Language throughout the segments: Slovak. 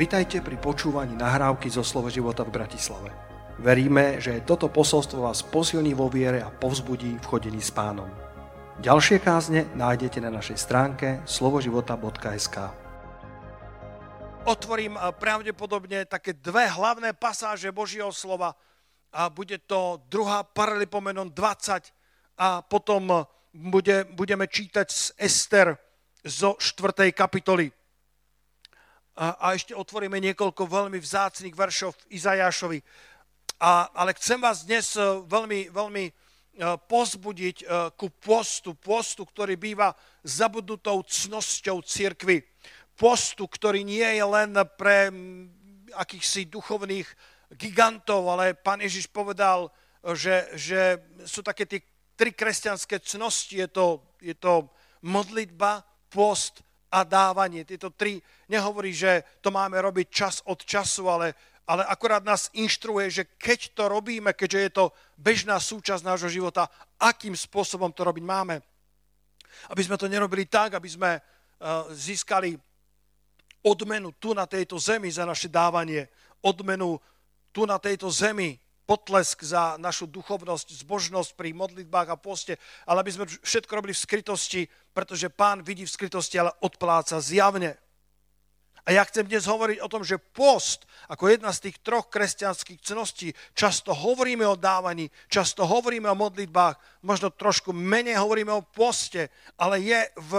Vitajte pri počúvaní nahrávky zo Slovo života v Bratislave. Veríme, že toto posolstvo vás posilní vo viere a povzbudí v chodení s pánom. Ďalšie kázne nájdete na našej stránke slovoživota.sk Otvorím eh, pravdepodobne také dve hlavné pasáže Božieho slova a bude to druhá Paralipomenon 20 a potom eh, bude, budeme čítať z Ester zo 4. kapitoly a, a ešte otvoríme niekoľko veľmi vzácných veršov Izajášovi. A, ale chcem vás dnes e, veľmi, veľmi e, pozbudiť e, ku postu, postu, ktorý býva zabudnutou cnosťou cirkvy. Postu, ktorý nie je len pre akýchsi duchovných gigantov, ale pán Ježiš povedal, že, že sú také tie tri kresťanské cnosti. Je to, je to modlitba, post a dávanie. Tieto tri nehovorí, že to máme robiť čas od času, ale, ale akorát nás inštruuje, že keď to robíme, keďže je to bežná súčasť nášho života, akým spôsobom to robiť máme. Aby sme to nerobili tak, aby sme uh, získali odmenu tu na tejto zemi za naše dávanie, odmenu tu na tejto zemi potlesk za našu duchovnosť, zbožnosť pri modlitbách a poste, ale aby sme všetko robili v skrytosti, pretože pán vidí v skrytosti, ale odpláca zjavne. A ja chcem dnes hovoriť o tom, že post, ako jedna z tých troch kresťanských cností, často hovoríme o dávaní, často hovoríme o modlitbách, možno trošku menej hovoríme o poste, ale je v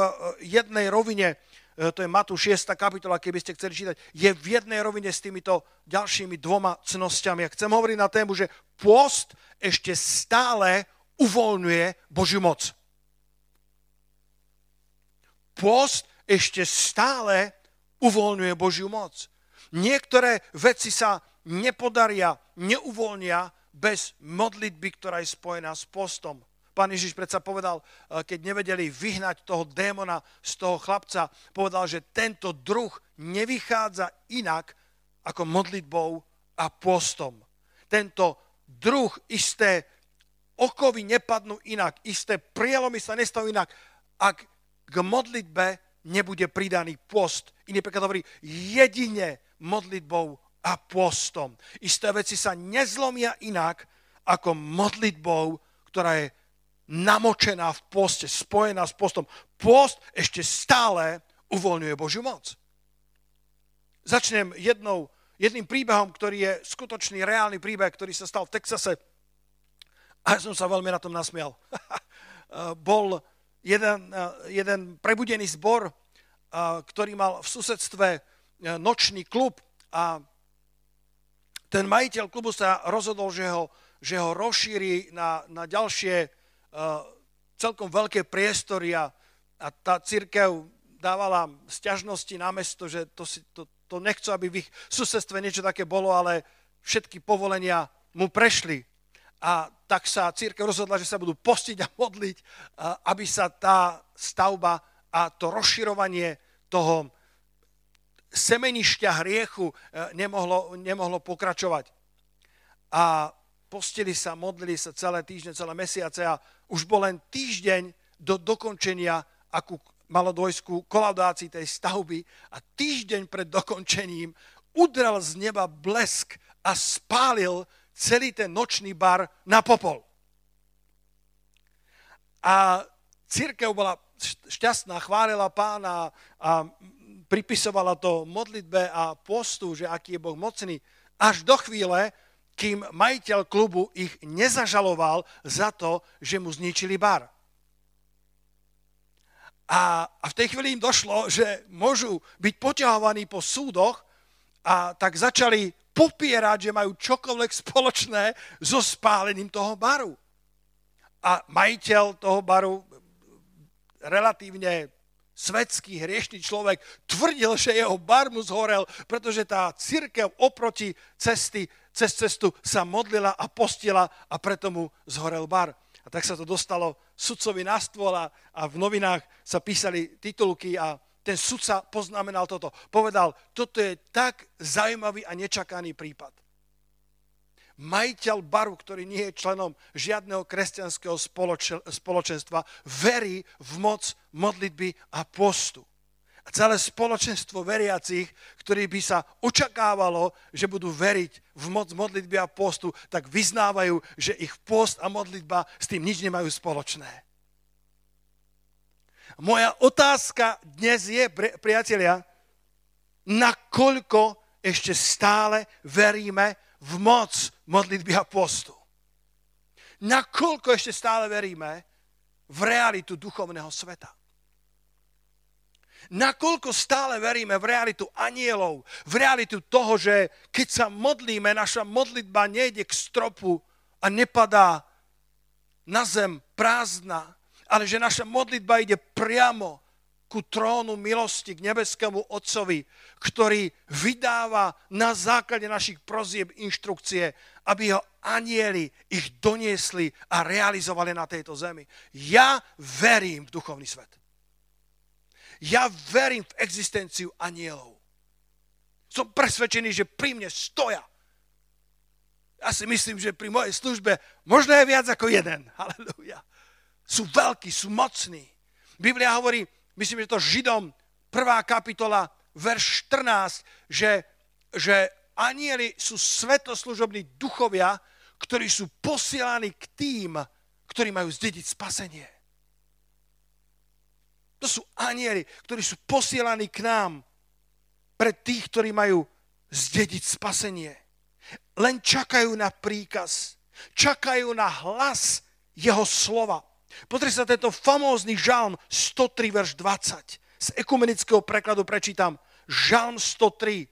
jednej rovine to je Matúš 6. kapitola, keby ste chceli čítať, je v jednej rovine s týmito ďalšími dvoma cnostiami. Ja chcem hovoriť na tému, že post ešte stále uvoľňuje Božiu moc. Post ešte stále uvoľňuje Božiu moc. Niektoré veci sa nepodaria, neuvoľnia bez modlitby, ktorá je spojená s postom. Pán Ježiš predsa povedal, eh, keď nevedeli vyhnať toho démona z toho chlapca, povedal, že tento druh nevychádza inak ako modlitbou a postom. Tento druh isté okovy nepadnú inak, isté prielomy sa nestajú inak, ak k modlitbe nebude pridaný post. Iný preklad hovorí jedine modlitbou a postom. Isté veci sa nezlomia inak ako modlitbou, ktorá je namočená v poste, spojená s postom. Post ešte stále uvoľňuje Božiu moc. Začnem jednou, jedným príbehom, ktorý je skutočný, reálny príbeh, ktorý sa stal v Texase. A ja som sa veľmi na tom nasmial. Bol jeden, jeden prebudený zbor, ktorý mal v susedstve e, nočný klub a ten majiteľ klubu sa rozhodol, že ho, že ho rozšíri na, na ďalšie celkom veľké priestory a, a tá církev dávala sťažnosti na mesto, že to, si, to, to nechcú, aby v ich susedstve niečo také bolo, ale všetky povolenia mu prešli. A tak sa církev rozhodla, že sa budú postiť a modliť, aby sa tá stavba a to rozširovanie toho semenišťa hriechu e, nemohlo, nemohlo pokračovať. A postili sa, modlili sa celé týždne, celé mesiace a už bol len týždeň do dokončenia, akú malo dôjsť ku kolaudácii tej stavby a týždeň pred dokončením udrel z neba blesk a spálil celý ten nočný bar na popol. A církev bola šťastná, chválila pána a pripisovala to modlitbe a postu, že aký je Boh mocný, až do chvíle, kým majiteľ klubu ich nezažaloval za to, že mu zničili bar. A, a v tej chvíli im došlo, že môžu byť poťahovaní po súdoch a tak začali popierať, že majú čokoľvek spoločné so spálením toho baru. A majiteľ toho baru, relatívne svetský, hriešný človek, tvrdil, že jeho bar mu zhorel, pretože tá církev oproti cesty cez cestu sa modlila a postila a preto mu zhorel bar. A tak sa to dostalo sudcovi na stôl a, a v novinách sa písali titulky a ten sudca poznamenal toto. Povedal, toto je tak zaujímavý a nečakaný prípad. Majiteľ baru, ktorý nie je členom žiadneho kresťanského spoločenstva, verí v moc modlitby a postu. A celé spoločenstvo veriacich, ktorí by sa očakávalo, že budú veriť v moc modlitby a postu, tak vyznávajú, že ich post a modlitba s tým nič nemajú spoločné. Moja otázka dnes je, priatelia, nakoľko ešte stále veríme v moc modlitby a postu. Nakoľko ešte stále veríme v realitu duchovného sveta. Nakoľko stále veríme v realitu anielov, v realitu toho, že keď sa modlíme, naša modlitba nejde k stropu a nepadá na zem prázdna, ale že naša modlitba ide priamo ku trónu milosti, k nebeskému Otcovi, ktorý vydáva na základe našich prozieb inštrukcie, aby ho anieli ich doniesli a realizovali na tejto zemi. Ja verím v duchovný svet. Ja verím v existenciu anielov. Som presvedčený, že pri mne stoja. Ja si myslím, že pri mojej službe možno je viac ako jeden. Halelúja. Sú veľkí, sú mocní. Biblia hovorí, myslím, že to Židom, prvá kapitola, verš 14, že, že anieli sú svetoslužobní duchovia, ktorí sú posielaní k tým, ktorí majú zdediť spasenie. To sú anieli, ktorí sú posielaní k nám pre tých, ktorí majú zdediť spasenie. Len čakajú na príkaz, čakajú na hlas jeho slova. Pozri sa tento famózny žalm 103, verš 20. Z ekumenického prekladu prečítam. Žalm 103.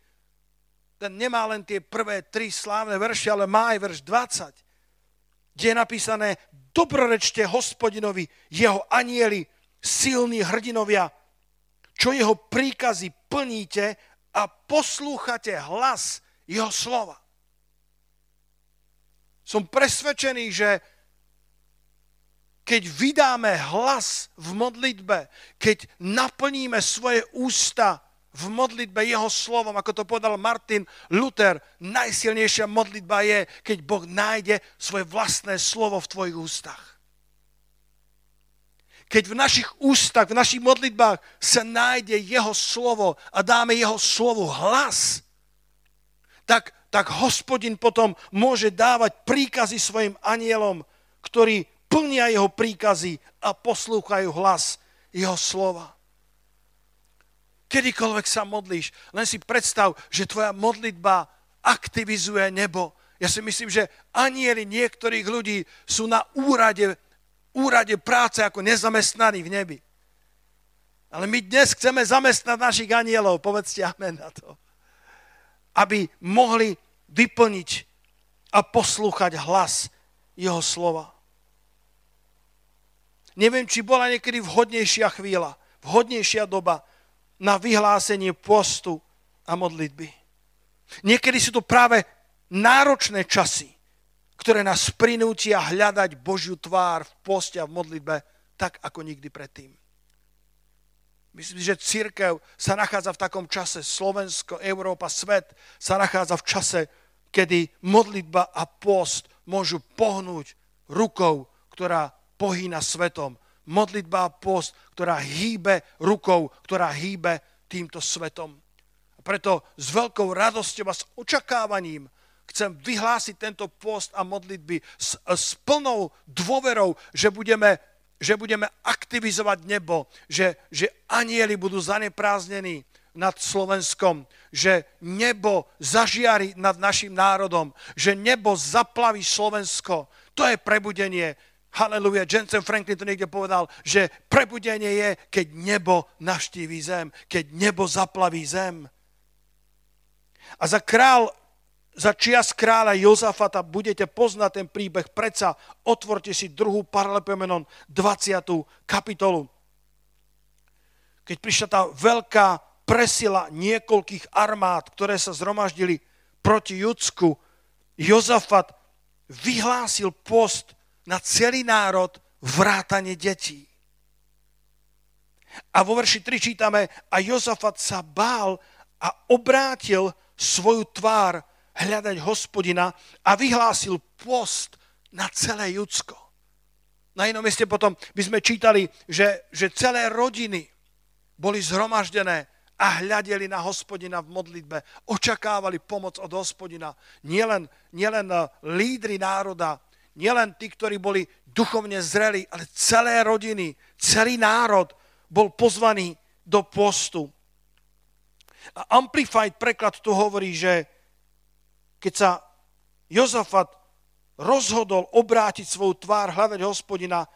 Ten nemá len tie prvé tri slávne verše, ale má aj verš 20, kde je napísané Dobrorečte hospodinovi, jeho anieli, silní hrdinovia, čo jeho príkazy plníte a poslúchate hlas jeho slova. Som presvedčený, že keď vydáme hlas v modlitbe, keď naplníme svoje ústa v modlitbe jeho slovom, ako to povedal Martin Luther, najsilnejšia modlitba je, keď Boh nájde svoje vlastné slovo v tvojich ústach. Keď v našich ústach, v našich modlitbách sa nájde jeho slovo a dáme jeho slovu hlas, tak, tak hospodin potom môže dávať príkazy svojim anielom, ktorí plnia jeho príkazy a poslúchajú hlas jeho slova. Kedykoľvek sa modlíš, len si predstav, že tvoja modlitba aktivizuje nebo. Ja si myslím, že anieli niektorých ľudí sú na úrade, úrade práce ako nezamestnaní v nebi. Ale my dnes chceme zamestnať našich anielov, povedzte amen na to. Aby mohli vyplniť a poslúchať hlas jeho slova. Neviem, či bola niekedy vhodnejšia chvíľa, vhodnejšia doba na vyhlásenie postu a modlitby. Niekedy sú to práve náročné časy, ktoré nás prinútia hľadať Božiu tvár v poste a v modlitbe tak, ako nikdy predtým. Myslím, že církev sa nachádza v takom čase, Slovensko, Európa, svet sa nachádza v čase, kedy modlitba a post môžu pohnúť rukou, ktorá pohýna svetom. Modlitba a post, ktorá hýbe rukou, ktorá hýbe týmto svetom. A preto s veľkou radosťou a s očakávaním chcem vyhlásiť tento post a modlitby s, s plnou dôverou, že budeme, že budeme aktivizovať nebo, že, že anieli budú zaneprázdnení nad Slovenskom, že nebo zažiari nad našim národom, že nebo zaplaví Slovensko. To je prebudenie, Halleluja, Jensen Franklin to niekde povedal, že prebudenie je, keď nebo navštíví zem, keď nebo zaplaví zem. A za král, za čias kráľa Jozafata budete poznať ten príbeh. Predsa otvorte si druhú Paralepomenon 20. kapitolu. Keď prišla tá veľká presila niekoľkých armád, ktoré sa zhromaždili proti Judsku, Jozafat vyhlásil post na celý národ vrátane detí. A vo verši 3 čítame, a Jozafat sa bál a obrátil svoju tvár hľadať hospodina a vyhlásil post na celé Judsko. Na inom mieste potom by sme čítali, že, že celé rodiny boli zhromaždené a hľadeli na hospodina v modlitbe. Očakávali pomoc od hospodina. Nielen, nielen eh, lídry národa, nielen tí, ktorí boli duchovne zreli, ale celé rodiny, celý národ bol pozvaný do postu. A Amplified preklad tu hovorí, že keď sa Jozafat rozhodol obrátiť svoju tvár, hľadať hospodina,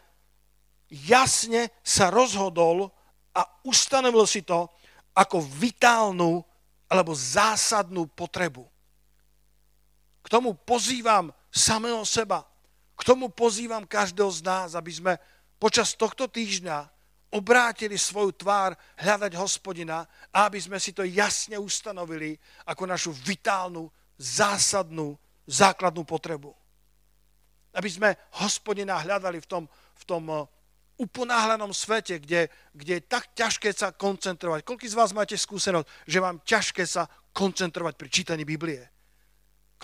jasne sa rozhodol a ustanovil si to ako vitálnu alebo zásadnú potrebu. K tomu pozývam samého seba. K tomu pozývam každého z nás, aby sme počas tohto týždňa obrátili svoju tvár hľadať hospodina a aby sme si to jasne ustanovili ako našu vitálnu, zásadnú, základnú potrebu. Aby sme hospodina hľadali v tom, v tom eh, uponáhľanom svete, kde, kde je tak ťažké sa koncentrovať. Koľko z vás máte skúsenosť, že vám ťažké sa koncentrovať pri čítaní Biblie?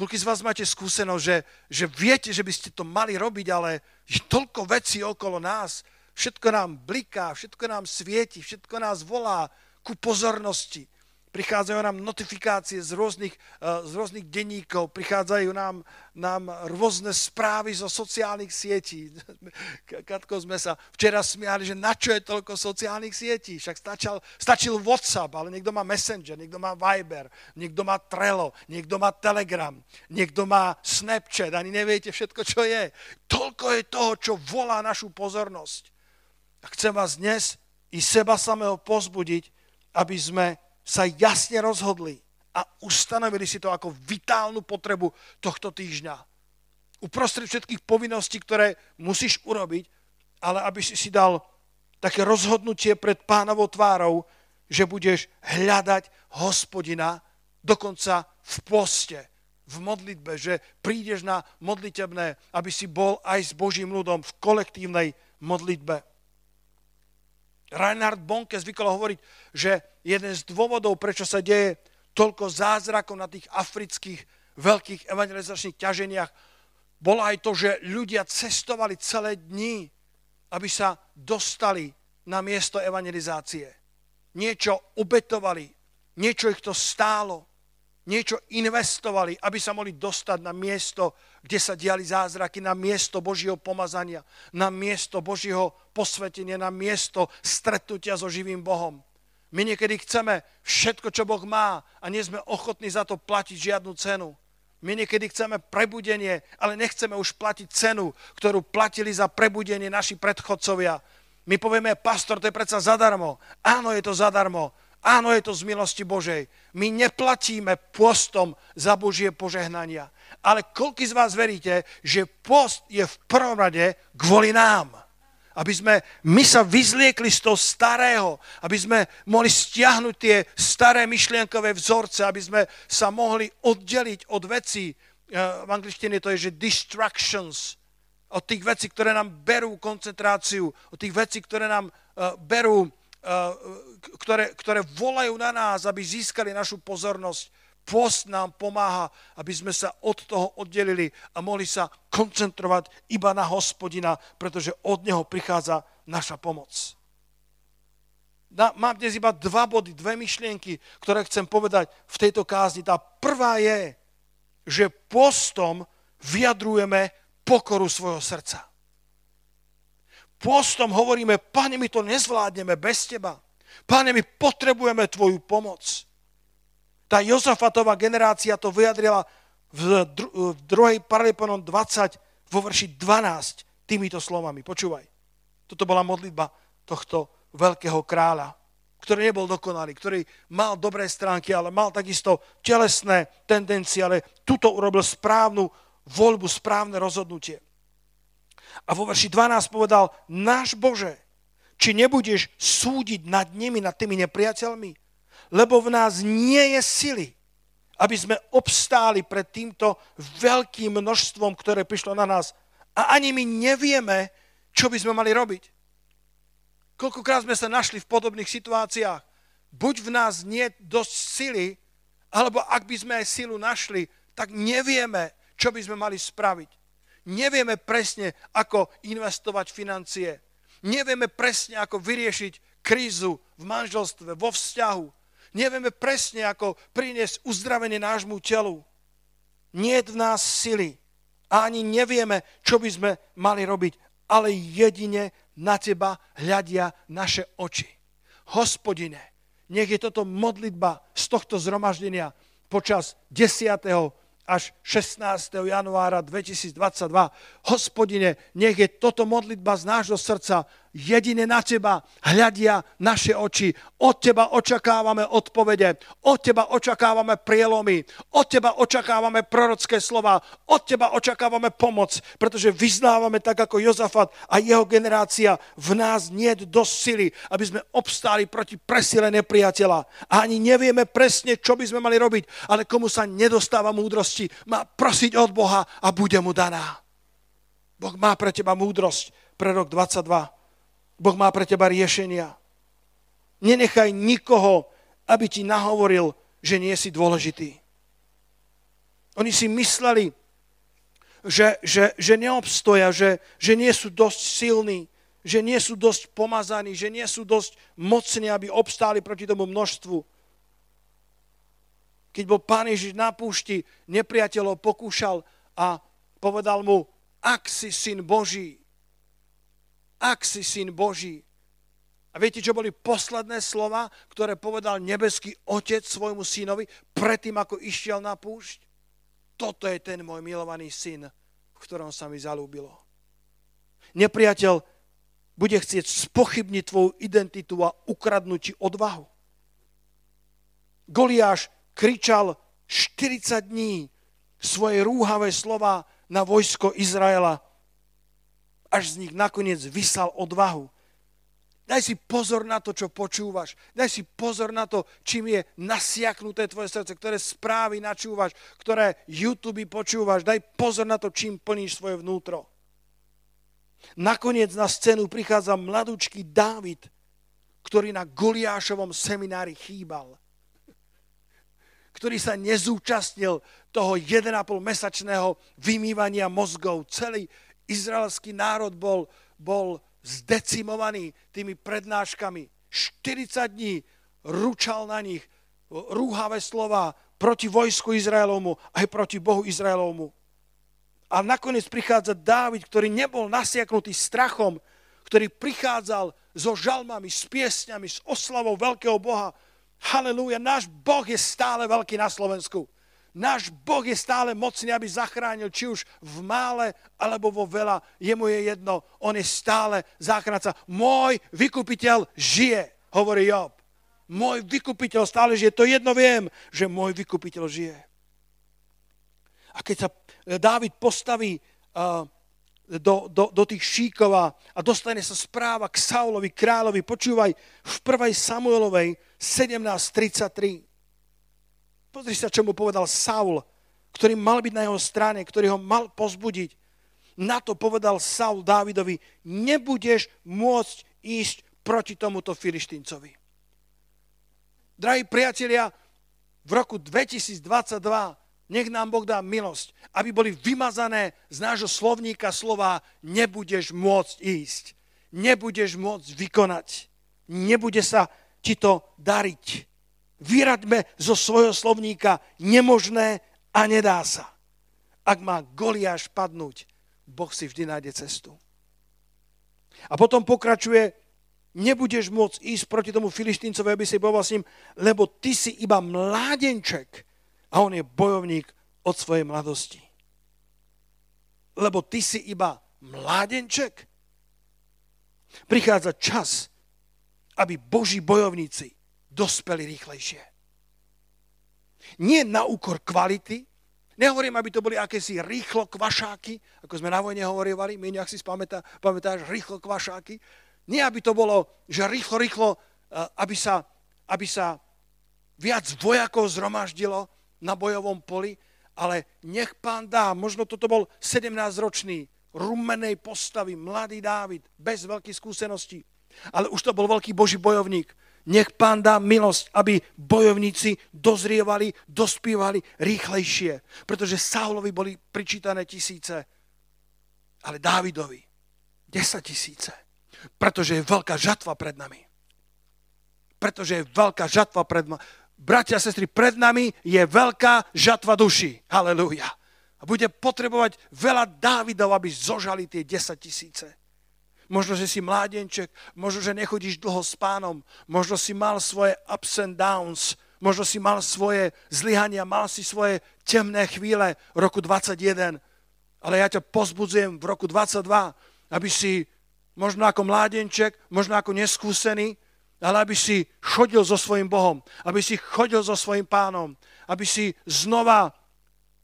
Koľko z vás máte skúsenosť, že, že viete, že by ste to mali robiť, ale je toľko vecí okolo nás, všetko nám bliká, všetko nám svieti, všetko nás volá ku pozornosti. Prichádzajú nám notifikácie z rôznych, eh, z rôznych denníkov, prichádzajú nám, nám rôzne správy zo sociálnych sietí. Katko sme sa včera smiali, že na čo je toľko sociálnych sietí? Však stačil, stačil WhatsApp, ale niekto má Messenger, niekto má Viber, niekto má Trello, niekto má Telegram, niekto má Snapchat, ani neviete všetko, čo je. Toľko je toho, čo volá našu pozornosť. A chcem vás dnes i seba samého pozbudiť, aby sme sa jasne rozhodli a ustanovili si to ako vitálnu potrebu tohto týždňa. Uprostred všetkých povinností, ktoré musíš urobiť, ale aby si si dal také rozhodnutie pred pánovou tvárou, že budeš hľadať hospodina dokonca v poste, v modlitbe, že prídeš na modlitebné, aby si bol aj s Božím ľudom v kolektívnej modlitbe. Reinhard Bonke zvykol hovoriť, že jeden z dôvodov, prečo sa deje toľko zázrakov na tých afrických veľkých evangelizačných ťaženiach, bolo aj to, že ľudia cestovali celé dni, aby sa dostali na miesto evangelizácie. Niečo obetovali, niečo ich to stálo, niečo investovali, aby sa mohli dostať na miesto, kde sa diali zázraky, na miesto Božieho pomazania, na miesto Božieho posvetenia, na miesto stretnutia so živým Bohom. My niekedy chceme všetko, čo Boh má a nie sme ochotní za to platiť žiadnu cenu. My niekedy chceme prebudenie, ale nechceme už platiť cenu, ktorú platili za prebudenie naši predchodcovia. My povieme, pastor, to je predsa zadarmo. Áno, je to zadarmo, Áno, je to z milosti Božej. My neplatíme postom za Božie požehnania. Ale koľko z vás veríte, že post je v prvom rade kvôli nám? Aby sme my sa vyzliekli z toho starého, aby sme mohli stiahnuť tie staré myšlienkové vzorce, aby sme sa mohli oddeliť od vecí, eh, v angličtine to je, že distractions, od tých vecí, ktoré nám berú koncentráciu, od tých vecí, ktoré nám eh, berú Eh, ktoré, ktoré volajú na nás, aby získali našu pozornosť. Post nám pomáha, aby sme sa od toho oddelili a mohli sa koncentrovať iba na hospodina, pretože od neho prichádza naša pomoc. Mám dnes iba dva body, dve myšlienky, ktoré chcem povedať v tejto kázni. Tá prvá je, že postom vyjadrujeme pokoru svojho srdca. Pôstom hovoríme, pane, my to nezvládneme bez teba. Pane, my potrebujeme tvoju pomoc. Tá Jozafatová generácia to vyjadrila v, dru- v druhej Paraliponon 20 vo verši 12 týmito slovami. Počúvaj. Toto bola modlitba tohto veľkého kráľa, ktorý nebol dokonalý, ktorý mal dobré stránky, ale mal takisto telesné tendencie, ale tuto urobil správnu voľbu, správne rozhodnutie. A vo verši 12 povedal, náš Bože, či nebudeš súdiť nad nimi, nad tými nepriateľmi? Lebo v nás nie je sily, aby sme obstáli pred týmto veľkým množstvom, ktoré prišlo na nás. A ani my nevieme, čo by sme mali robiť. Koľkokrát sme sa našli v podobných situáciách. Buď v nás nie dosť sily, alebo ak by sme aj silu našli, tak nevieme, čo by sme mali spraviť. Nevieme presne, ako investovať financie. Nevieme presne, ako vyriešiť krízu v manželstve, vo vzťahu. Nevieme presne, ako priniesť uzdravenie nášmu telu. Nie v nás sily a ani nevieme, čo by sme mali robiť, ale jedine na teba hľadia naše oči. Hospodine, nech je toto modlitba z tohto zhromaždenia počas 10 až 16. januára 2022. Hospodine, nech je toto modlitba z nášho srdca. Jedine na Teba hľadia naše oči. Od Teba očakávame odpovede. Od Teba očakávame prielomy. Od Teba očakávame prorocké slova. Od Teba očakávame pomoc, pretože vyznávame tak ako Jozafat a jeho generácia. V nás nie je dosť sily, aby sme obstáli proti presile nepriateľa. A ani nevieme presne, čo by sme mali robiť, ale komu sa nedostáva múdrosti, má prosiť od Boha a bude mu daná. Boh má pre teba múdrosť pre rok 22. Boh má pre teba riešenia. Nenechaj nikoho, aby ti nahovoril, že nie si dôležitý. Oni si mysleli, že, že, že neobstoja, že, že nie sú dosť silní, že nie sú dosť pomazaní, že nie sú dosť mocní, aby obstáli proti tomu množstvu. Keď bol Pán Ježiš na púšti, nepriateľov pokúšal a povedal mu, ak si syn Boží, ak si syn Boží. A viete, čo boli posledné slova, ktoré povedal nebeský otec svojmu synovi predtým, ako išiel na púšť? Toto je ten môj milovaný syn, v ktorom sa mi zalúbilo. Nepriateľ bude chcieť spochybniť tvoju identitu a ukradnúť ti odvahu. Goliáš kričal 40 dní svoje rúhavé slova na vojsko Izraela až z nich nakoniec vysal odvahu. Daj si pozor na to, čo počúvaš. Daj si pozor na to, čím je nasiaknuté tvoje srdce, ktoré správy načúvaš, ktoré YouTube počúvaš. Daj pozor na to, čím plníš svoje vnútro. Nakoniec na scénu prichádza mladúčky Dávid, ktorý na Goliášovom seminári chýbal. Ktorý sa nezúčastnil toho 1,5 mesačného vymývania mozgov. Celý, izraelský národ bol, bol zdecimovaný tými prednáškami. 40 dní ručal na nich rúhavé slova proti vojsku Izraelovmu aj proti Bohu Izraelovmu. A nakoniec prichádza Dávid, ktorý nebol nasiaknutý strachom, ktorý prichádzal so žalmami, s piesňami, s oslavou veľkého Boha. Halelúja, náš Boh je stále veľký na Slovensku. Náš Boh je stále mocný, aby zachránil, či už v mále, alebo vo veľa. Jemu je jedno, on je stále záchranca. Môj vykupiteľ žije, hovorí Job. Môj vykupiteľ stále žije. To jedno viem, že môj vykupiteľ žije. A keď sa Dávid postaví uh, do, do, do tých šíkov a dostane sa správa k Saulovi, kráľovi, počúvaj, v 1. Samuelovej 17.33 Pozri sa, čo mu povedal Saul, ktorý mal byť na jeho strane, ktorý ho mal pozbudiť. Na to povedal Saul Dávidovi, nebudeš môcť ísť proti tomuto Filištíncovi. Drahí priatelia, v roku 2022 nech nám Boh dá milosť, aby boli vymazané z nášho slovníka slova nebudeš môcť ísť, nebudeš môcť vykonať, nebude sa ti to dariť. Vyraďme zo svojho slovníka nemožné a nedá sa. Ak má Goliáš padnúť, Boh si vždy nájde cestu. A potom pokračuje, nebudeš môcť ísť proti tomu Filištíncovi, aby si bojoval s ním, lebo ty si iba mládenček a on je bojovník od svojej mladosti. Lebo ty si iba mládenček. Prichádza čas, aby Boží bojovníci dospeli rýchlejšie. Nie na úkor kvality, nehovorím, aby to boli akési rýchlo kvašáky, ako sme na vojne hovorili, my nejak si spamätá, pamätáš, rýchlo kvašáky. Nie, aby to bolo, že rýchlo, rýchlo, eh, aby sa, aby sa viac vojakov zhromaždilo na bojovom poli, ale nech pán dá, možno toto bol 17-ročný, rumenej postavy, mladý Dávid, bez veľkých skúseností, ale už to bol veľký boží bojovník. Nech pán dá milosť, aby bojovníci dozrievali, dospievali rýchlejšie. Pretože Saulovi boli pričítané tisíce, ale Dávidovi 10 tisíce. Pretože je veľká žatva pred nami. pretože je veľká žatva pred nami. Bratia a sestry, pred nami je veľká žatva duši. Halelúja. A bude potrebovať veľa Dávidov, aby zožali tie 10 tisíce. Možno, že si mládenček, možno, že nechodíš dlho s pánom, možno si mal svoje ups and downs, možno si mal svoje zlyhania, mal si svoje temné chvíle roku 21, ale ja ťa pozbudzujem v roku 22, aby si možno ako mládenček, možno ako neskúsený, ale aby si chodil so svojim Bohom, aby si chodil so svojim pánom, aby si znova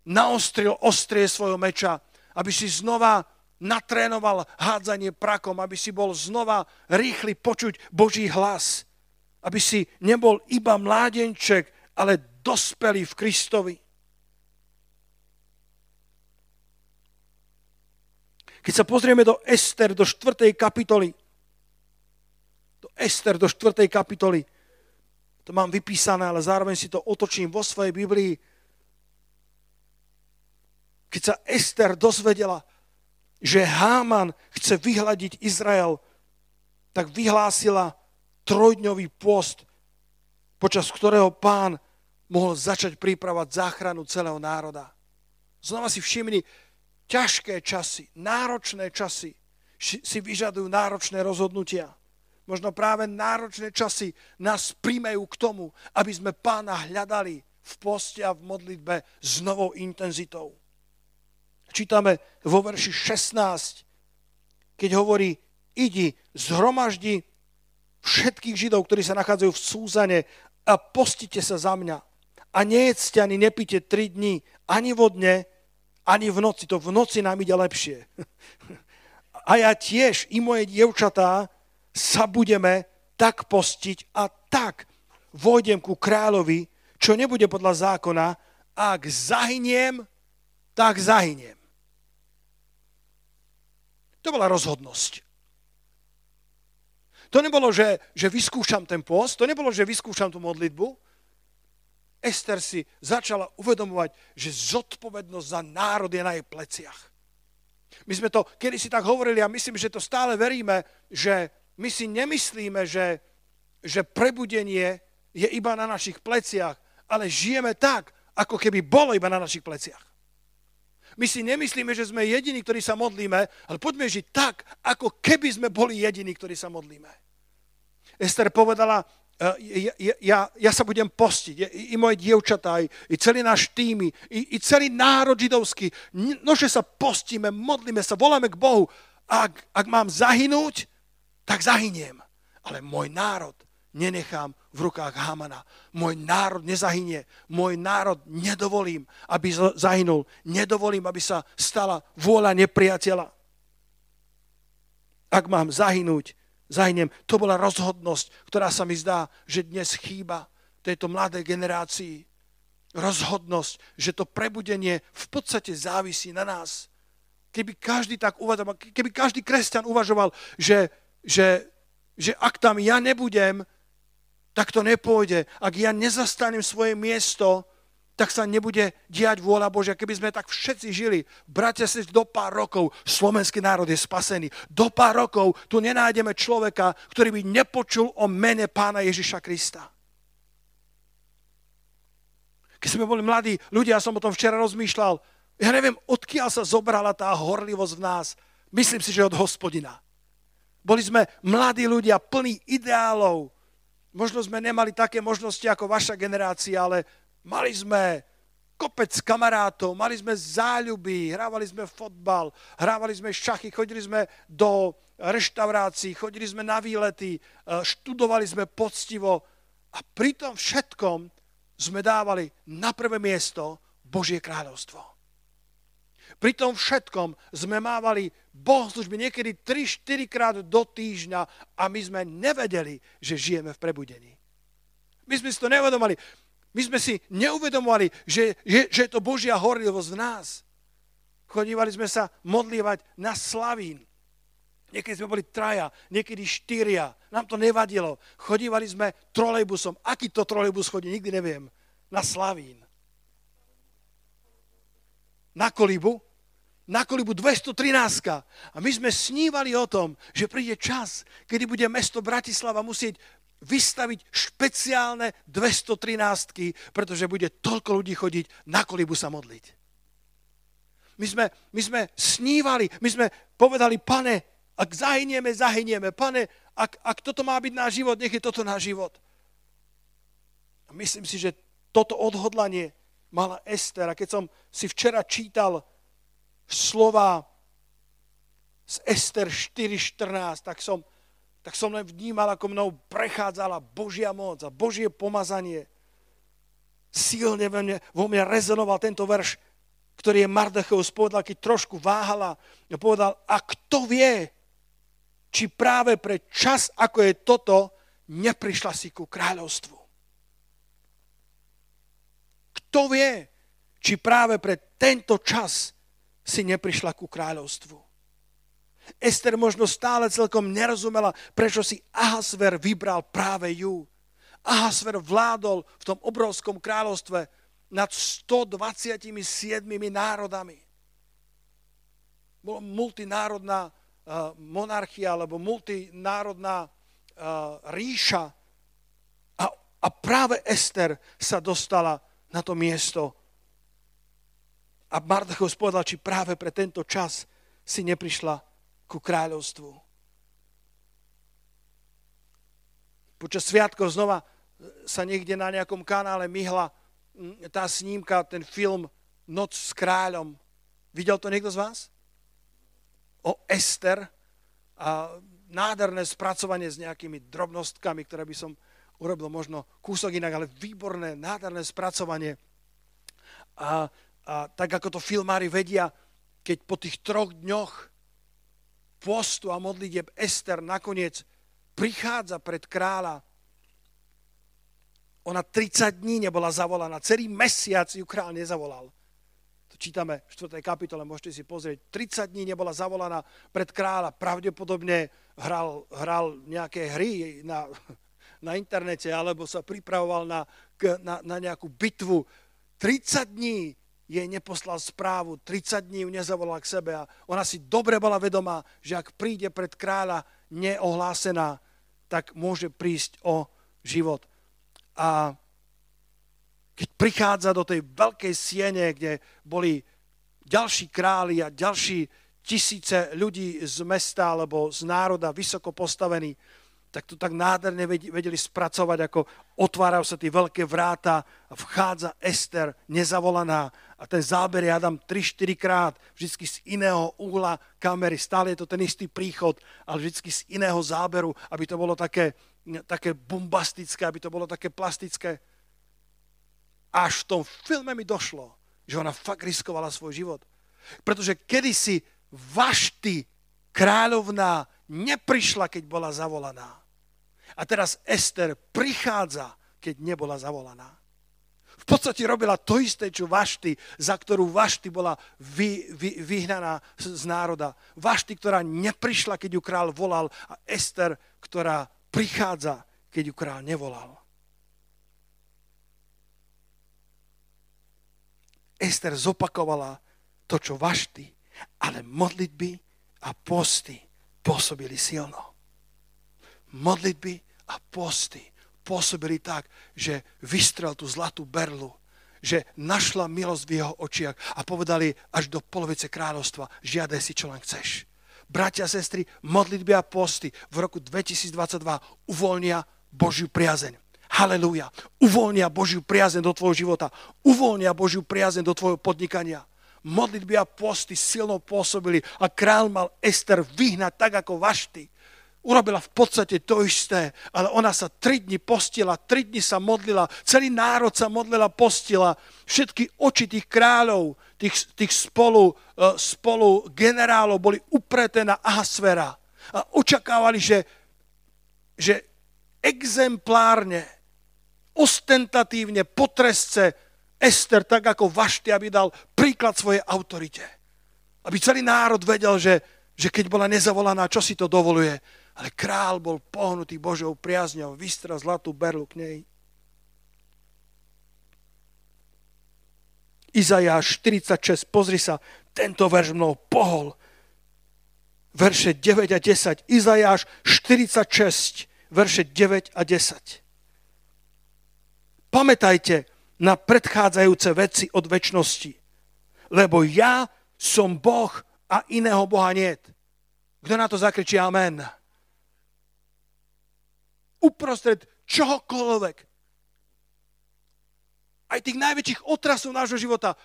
naostril ostrie svojho meča, aby si znova natrénoval hádzanie prakom, aby si bol znova rýchly počuť Boží hlas, aby si nebol iba mládenček, ale dospelý v Kristovi. Keď sa pozrieme do Ester, do 4. kapitoly, do Ester, do 4. kapitoly, to mám vypísané, ale zároveň si to otočím vo svojej Biblii. Keď sa Ester dozvedela, že Háman chce vyhľadiť Izrael, tak vyhlásila trojdňový post, počas ktorého pán mohol začať pripravať záchranu celého národa. Znova si všimni, ťažké časy, náročné časy si vyžadujú náročné rozhodnutia. Možno práve náročné časy nás príjmejú k tomu, aby sme pána hľadali v poste a v modlitbe s novou intenzitou. Čítame vo verši 16, keď hovorí, idi, zhromaždi všetkých Židov, ktorí sa nachádzajú v Súzane a postite sa za mňa. A nejedzte ani nepite tri dní, ani vodne, ani v noci. To v noci nám ide lepšie. A ja tiež i moje dievčatá sa budeme tak postiť a tak vojdem ku kráľovi, čo nebude podľa zákona, ak zahyniem, tak zahyniem. To bola rozhodnosť. To nebolo, že, že vyskúšam ten post, to nebolo, že vyskúšam tú modlitbu, Ester si začala uvedomovať, že zodpovednosť za národ je na jej pleciach. My sme to kedy si tak hovorili a myslím, že to stále veríme, že my si nemyslíme, že, že prebudenie je iba na našich pleciach, ale žijeme tak, ako keby bolo iba na našich pleciach. My si nemyslíme, že sme jediní, ktorí sa modlíme, ale poďme žiť tak, ako keby sme boli jediní, ktorí sa modlíme. Ester povedala, ja, ja, ja sa budem postiť, i, i moje dievčatá, i, i celý náš tým, i, i celý národ židovský. Nože sa postíme, modlíme sa, voláme k Bohu. Ak, ak mám zahynúť, tak zahyniem. Ale môj národ nenechám v rukách Hamana. Môj národ nezahynie. Môj národ nedovolím, aby zahynul. Nedovolím, aby sa stala vôľa nepriateľa. Ak mám zahynúť, zahyniem. To bola rozhodnosť, ktorá sa mi zdá, že dnes chýba tejto mladej generácii. Rozhodnosť, že to prebudenie v podstate závisí na nás. Keby každý tak uvažoval, keby každý kresťan uvažoval, že, že, že ak tam ja nebudem, tak to nepôjde. Ak ja nezastanem svoje miesto, tak sa nebude diať vôľa Božia. Keby sme tak všetci žili, bratia si do pár rokov, slovenský národ je spasený. Do pár rokov tu nenájdeme človeka, ktorý by nepočul o mene pána Ježiša Krista. Keď sme boli mladí ľudia, ja som o tom včera rozmýšľal, ja neviem, odkiaľ sa zobrala tá horlivosť v nás. Myslím si, že od hospodina. Boli sme mladí ľudia, plní ideálov. Možno sme nemali také možnosti ako vaša generácia, ale Mali sme kopec kamarátov, mali sme záľuby, hrávali sme fotbal, hrávali sme šachy, chodili sme do reštaurácií, chodili sme na výlety, e, študovali sme poctivo a pri tom všetkom sme dávali na prvé miesto Božie kráľovstvo. Pri tom všetkom sme mávali bohoslužby niekedy 3-4 krát do týždňa a my sme nevedeli, že žijeme v prebudení. My sme si to nevedomali. My sme si neuvedomovali, že, že, že je to Božia horlivosť v nás. Chodívali sme sa modlívať na Slavín. Niekedy sme boli traja, niekedy štyria. Nám to nevadilo. Chodívali sme trolejbusom. Aký to trolejbus chodí, nikdy neviem. Na Slavín. Na Kolibu. Na kolibu 213. A my sme snívali o tom, že príde čas, kedy bude mesto Bratislava musieť vystaviť špeciálne 213, pretože bude toľko ľudí chodiť na kolibu sa modliť. My sme, my sme snívali, my sme povedali, pane, ak zahynieme, zahynieme. Pane, ak, ak toto má byť náš život, nech je toto náš život. Myslím si, že toto odhodlanie mala Ester. A keď som si včera čítal slova z Ester 4.14, tak som, tak som len vnímal, ako mnou prechádzala Božia moc a Božie pomazanie. Silne vo mne, vo mne rezonoval tento verš, ktorý je Mardechov spovedal, keď trošku váhala a povedal, a kto vie, či práve pre čas, ako je toto, neprišla si ku kráľovstvu. Kto vie, či práve pre tento čas si neprišla ku kráľovstvu. Ester možno stále celkom nerozumela, prečo si Ahasver vybral práve ju. Ahasver vládol v tom obrovskom kráľovstve nad 127 národami. Bola multinárodná monarchia alebo multinárodná ríša. A, a práve Ester sa dostala na to miesto. A Mardachos povedal, či práve pre tento čas si neprišla ku kráľovstvu. Počas sviatkov znova sa niekde na nejakom kanále myhla tá snímka, ten film Noc s kráľom. Videl to niekto z vás? o Ester a nádherné spracovanie s nejakými drobnostkami, ktoré by som urobil možno kúsok inak, ale výborné, nádherné spracovanie. A, a tak ako to filmári vedia, keď po tých troch dňoch postu a modlitieb Ester nakoniec prichádza pred kráľa, ona 30 dní nebola zavolaná, celý mesiac ju kráľ nezavolal čítame v 4. kapitole, môžete si pozrieť, 30 dní nebola zavolaná pred kráľa, pravdepodobne hral, hral nejaké hry na, na internete, alebo sa pripravoval na, na, na nejakú bitvu. 30 dní jej neposlal správu, 30 dní ju nezavolal k sebe a ona si dobre bola vedomá, že ak príde pred kráľa neohlásená, tak môže prísť o život. A keď prichádza do tej veľkej siene, kde boli ďalší králi a ďalší tisíce ľudí z mesta alebo z národa vysoko postavení, tak to tak nádherne vedeli spracovať, ako otvárajú sa tie veľké vráta a vchádza Ester nezavolaná a ten záber ja dám 3-4 krát, vždy z iného uhla kamery, stále je to ten istý príchod, ale vždy z iného záberu, aby to bolo také, také bombastické, aby to bolo také plastické až v tom filme mi došlo, že ona fakt riskovala svoj život. Pretože kedysi Vašty, kráľovná, neprišla, keď bola zavolaná. A teraz Ester prichádza, keď nebola zavolaná. V podstate robila to isté, čo Vašty, za ktorú Vašty bola vy, vy, vyhnaná z, národa. Vašty, ktorá neprišla, keď ju král volal a Ester, ktorá prichádza, keď ju král nevolal. Ester zopakovala to, čo vašty, ale modlitby a posty pôsobili silno. Modlitby a posty pôsobili tak, že vystrel tú zlatú berlu, že našla milosť v jeho očiach a povedali až do polovice kráľovstva, žiadaj si, čo len chceš. Bratia sestry, modlitby a posty v roku 2022 uvoľnia Božiu priazeň. Halelúja. Uvoľnia Božiu priazeň do tvojho života. Uvoľnia Božiu priazeň do tvojho podnikania. Modlitby a posty silno pôsobili a král mal Ester vyhnať tak ako Vašty. Urobila v podstate to isté, ale ona sa tri dni postila, tri dni sa modlila, celý národ sa modlila, postila. Všetky oči tých kráľov, tých, tých spolu, e, spolu generálov boli upreté na Ahasvera. A očakávali, že, že exemplárne ostentatívne potresce Ester, tak ako Vašty, aby dal príklad svojej autorite. Aby celý národ vedel, že, že keď bola nezavolaná, čo si to dovoluje. Ale král bol pohnutý Božou priazňou, vystrel zlatú berlu k nej. Izajáš 46, pozri sa, tento verš mnou pohol. Verše 9 a 10. Izajáš 46, verše 9 a 10. Pamätajte na predchádzajúce veci od väčšnosti, lebo ja som Boh a iného Boha niet. Kto na to zakričí amen? Uprostred čohokoľvek, aj tých najväčších otrasov nášho života,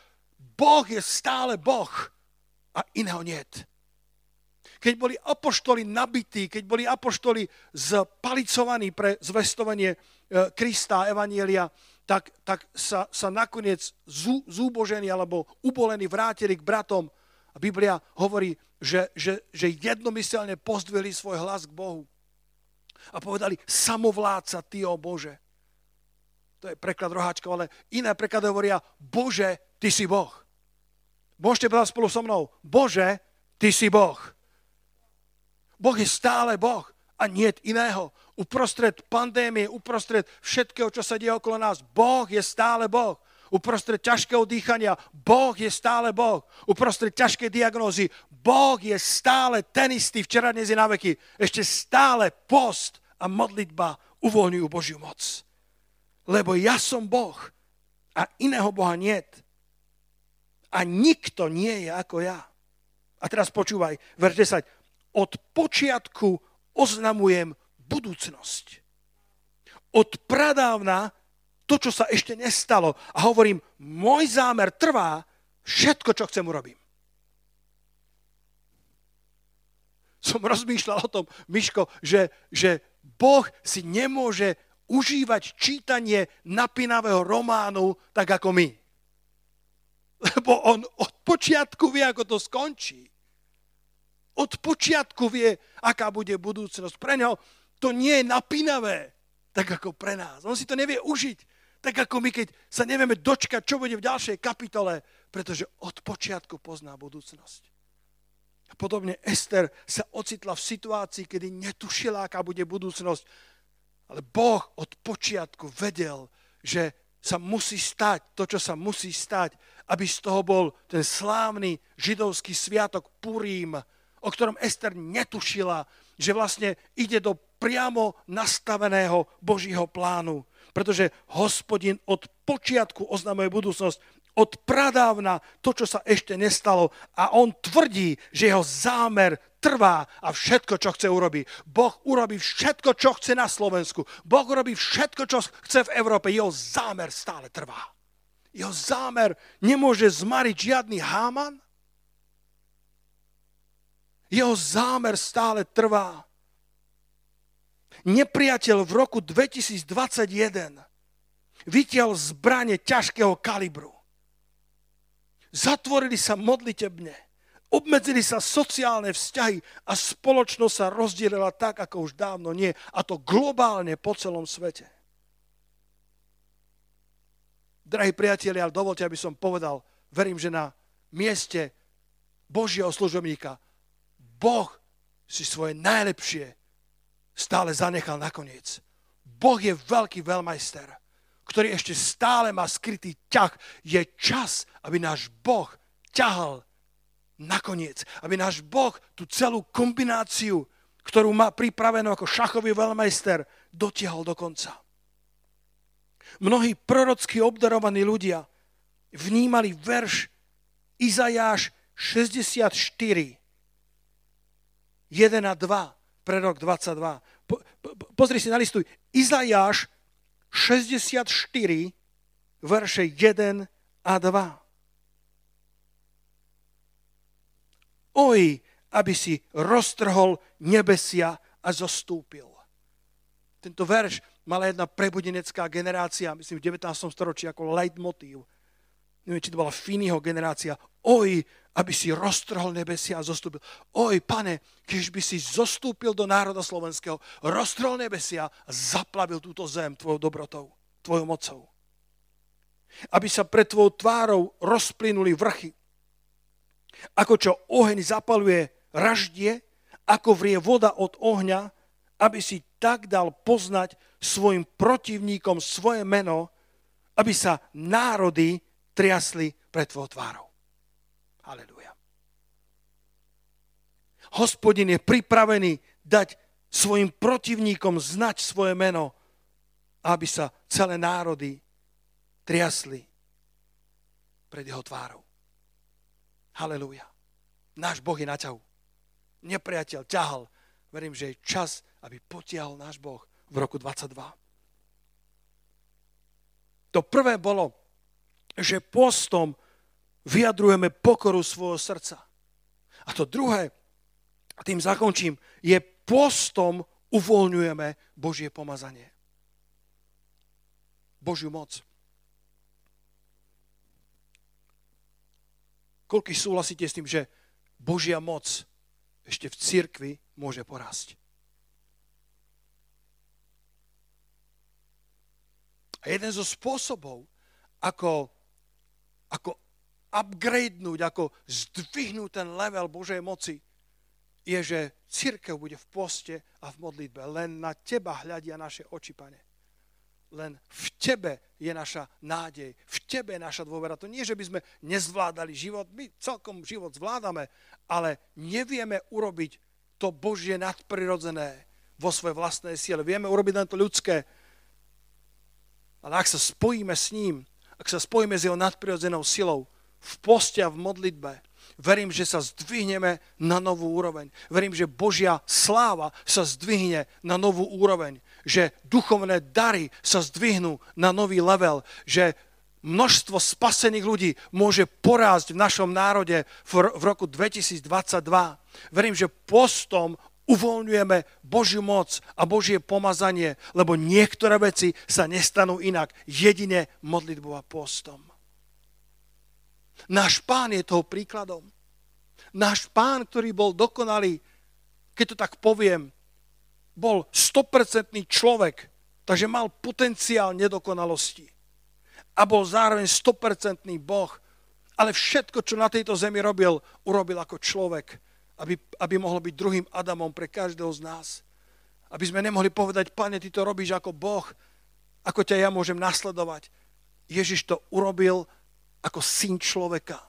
Boh je stále Boh a iného niet. Keď boli apoštoli nabití, keď boli apoštoli spalicovaní pre zvestovanie e, Krista a Evanielia, tak, tak sa, sa nakoniec zú, zúbožení alebo ubolení vrátili k bratom. A Biblia hovorí, že, že, že jednomyselne pozdvili svoj hlas k Bohu. A povedali, samovládca Ty, o Bože. To je preklad roháčkov, ale iné preklady hovoria, Bože, Ty si Boh. Môžete povedať spolu so mnou, Bože, Ty si Boh. Boh je stále Boh a nie iného. Uprostred pandémie, uprostred všetkého, čo sa deje okolo nás, Boh je stále Boh. Uprostred ťažkého dýchania, Boh je stále Boh. Uprostred ťažkej diagnózy, Boh je stále ten istý, včera, dnes je na veky. Ešte stále post a modlitba uvoľňujú Božiu moc. Lebo ja som Boh a iného Boha niet a nikto nie je ako ja. A teraz počúvaj, verš 10. Od počiatku oznamujem budúcnosť. Od pradávna to, čo sa ešte nestalo. A hovorím, môj zámer trvá, všetko, čo chcem, urobím. Som rozmýšľal o tom, Miško, že, že Boh si nemôže užívať čítanie napínavého románu tak ako my lebo on od počiatku vie, ako to skončí. Od počiatku vie, aká bude budúcnosť. Pre neho to nie je napínavé, tak ako pre nás. On si to nevie užiť, tak ako my, keď sa nevieme dočkať, čo bude v ďalšej kapitole, pretože od počiatku pozná budúcnosť. A podobne Ester sa ocitla v situácii, kedy netušila, aká bude budúcnosť. Ale Boh od počiatku vedel, že sa musí stať to, čo sa musí stať, aby z toho bol ten slávny židovský sviatok Purím, o ktorom Ester netušila, že vlastne ide do priamo nastaveného Božího plánu. Pretože hospodin od počiatku oznamuje budúcnosť, od pradávna to, čo sa ešte nestalo. A on tvrdí, že jeho zámer trvá a všetko, čo chce urobiť. Boh urobí všetko, čo chce na Slovensku. Boh urobí všetko, čo chce v Európe. Jeho zámer stále trvá. Jeho zámer nemôže zmariť žiadny háman. Jeho zámer stále trvá. Nepriateľ v roku 2021 vytiaľ zbranie ťažkého kalibru. Zatvorili sa modlitebne Obmedzili sa sociálne vzťahy a spoločnosť sa rozdielila tak, ako už dávno nie. A to globálne po celom svete. Drahí priatelia, ale dovolte, aby som povedal, verím, že na mieste Božieho služobníka Boh si svoje najlepšie stále zanechal nakoniec. Boh je veľký veľmajster, ktorý ešte stále má skrytý ťah. Je čas, aby náš Boh ťahal nakoniec, aby náš Boh tú celú kombináciu, ktorú má pripravenú ako šachový veľmajster, dotiahol do konca. Mnohí prorocky obdarovaní ľudia vnímali verš Izajáš 64, 1 a 2 pre rok 22. Po, po, pozri si, nalistuj. Izajáš 64, verše 1 a 2. Oj, aby si roztrhol nebesia a zostúpil. Tento verš mala jedna prebudinecká generácia, myslím v 19. storočí ako leitmotív. Neviem, či to bola Finneyho generácia. Oj, aby si roztrhol nebesia a zostúpil. Oj, pane, keď by si zostúpil do národa slovenského, roztrhol nebesia a zaplavil túto zem tvojou dobrotou, tvojou mocou. Aby sa pred tvojou tvárou rozplynuli vrchy ako čo oheň zapaluje raždie, ako vrie voda od ohňa, aby si tak dal poznať svojim protivníkom svoje meno, aby sa národy triasli pred tvojou tvárou. Halelujá. Hospodin je pripravený dať svojim protivníkom znať svoje meno, aby sa celé národy triasli pred jeho tvárou. Halelúja. Náš Boh je na ťahu. Nepriateľ ťahal. Verím, že je čas, aby potiahol náš Boh v roku 22. To prvé bolo, že postom vyjadrujeme pokoru svojho srdca. A to druhé, a tým zakončím, je postom uvoľňujeme Božie pomazanie. Božiu moc. Koľko súhlasíte s tým, že Božia moc ešte v cirkvi môže porásť? A jeden zo spôsobov, ako, ako upgradenúť, ako zdvihnúť ten level Božej moci, je, že církev bude v poste a v modlitbe. Len na teba hľadia naše oči, pane. Len v tebe je naša nádej, v tebe je naša dôvera. To nie, že by sme nezvládali život, my celkom život zvládame, ale nevieme urobiť to Božie nadprirodzené vo svojej vlastnej siele. Vieme urobiť len to ľudské, ale ak sa spojíme s ním, ak sa spojíme s jeho nadprirodzenou silou, v poste a v modlitbe, verím, že sa zdvihneme na novú úroveň. Verím, že Božia sláva sa zdvihne na novú úroveň. Že duchovné dary sa zdvihnú na nový level. Že množstvo spasených ľudí môže porásť v našom národe v roku 2022. Verím, že postom uvoľňujeme Božiu moc a Božie pomazanie, lebo niektoré veci sa nestanú inak, jedine modlitbou a postom. Náš pán je toho príkladom. Náš pán, ktorý bol dokonalý, keď to tak poviem, bol 100% človek, takže mal potenciál nedokonalosti. A bol zároveň 100% Boh, ale všetko, čo na tejto zemi robil, urobil ako človek aby, aby mohol byť druhým Adamom pre každého z nás. Aby sme nemohli povedať, pane, ty to robíš ako Boh, ako ťa ja môžem nasledovať. Ježiš to urobil ako syn človeka,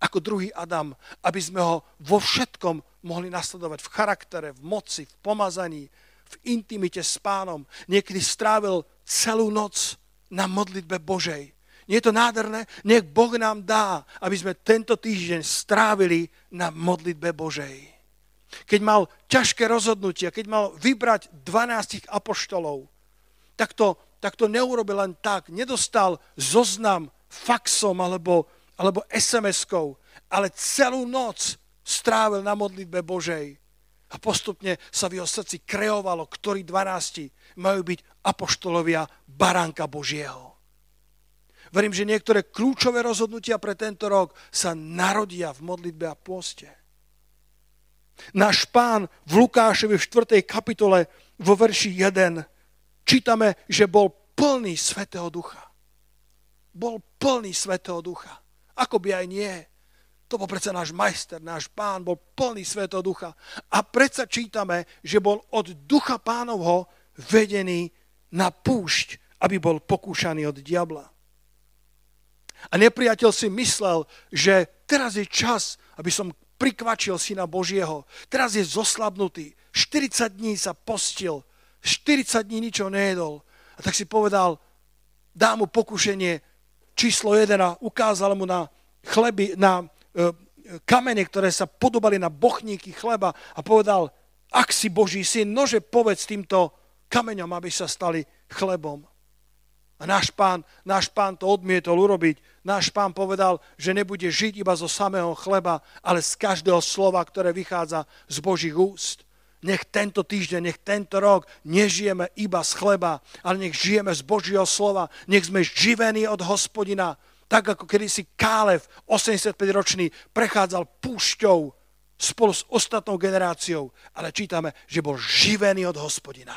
ako druhý Adam, aby sme ho vo všetkom mohli nasledovať v charaktere, v moci, v pomazaní, v intimite s pánom. Niekedy strávil celú noc na modlitbe Božej. Nie je to nádherné? Nech Boh nám dá, aby sme tento týždeň strávili na modlitbe Božej. Keď mal ťažké rozhodnutia, keď mal vybrať 12 apoštolov, tak to, tak to neurobil len tak. Nedostal zoznam faxom alebo, alebo SMS-kou, ale celú noc strávil na modlitbe Božej. A postupne sa v jeho srdci kreovalo, ktorí 12 majú byť apoštolovia baránka Božieho. Verím, že niektoré kľúčové rozhodnutia pre tento rok sa narodia v modlitbe a pôste. Náš pán v Lukášovi v 4. kapitole vo verši 1 čítame, že bol plný Svetého Ducha. Bol plný Svetého Ducha. Ako by aj nie. To bol predsa náš majster, náš pán, bol plný Svetého Ducha. A predsa čítame, že bol od Ducha pánovho vedený na púšť, aby bol pokúšaný od diabla. A nepriateľ si myslel, že teraz je čas, aby som prikvačil syna Božieho. Teraz je zoslabnutý. 40 dní sa postil. 40 dní ničo nejedol. A tak si povedal, dá mu pokušenie číslo 1 a ukázal mu na chleby, na e, kamene, ktoré sa podobali na bochníky chleba a povedal, ak si Boží syn, nože povedz týmto kameňom, aby sa stali chlebom. A náš pán, náš pán to odmietol urobiť náš pán povedal, že nebude žiť iba zo samého chleba, ale z každého slova, ktoré vychádza z Božích úst. Nech tento týždeň, nech tento rok nežijeme iba z chleba, ale nech žijeme z Božieho slova. Nech sme živení od hospodina, tak ako kedysi Kálev, 85-ročný, prechádzal púšťou spolu s ostatnou generáciou, ale čítame, že bol živený od hospodina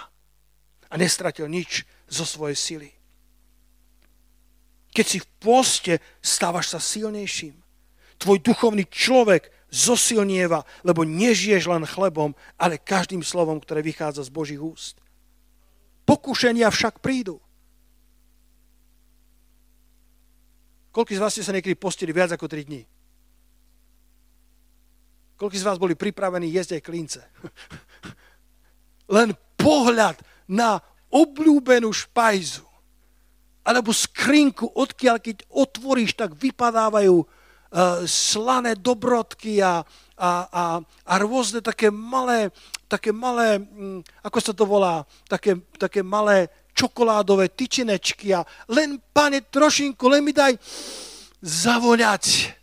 a nestratil nič zo svojej sily. Keď si v pôste, stávaš sa silnejším. Tvoj duchovný človek zosilnieva, lebo nežiješ len chlebom, ale každým slovom, ktoré vychádza z Božích úst. Pokušenia však prídu. Koľko z vás ste sa niekedy postili viac ako 3 dní? Koľko z vás boli pripravení jesť aj klince? Len pohľad na obľúbenú špajzu alebo skrinku, odkiaľ keď otvoríš, tak vypadávajú slané dobrodky a, a, a, a rôzne také malé, také malé, um, ako sa to volá, také, také malé čokoládové tyčinečky a len, pane, trošinku, len mi daj zavoňať.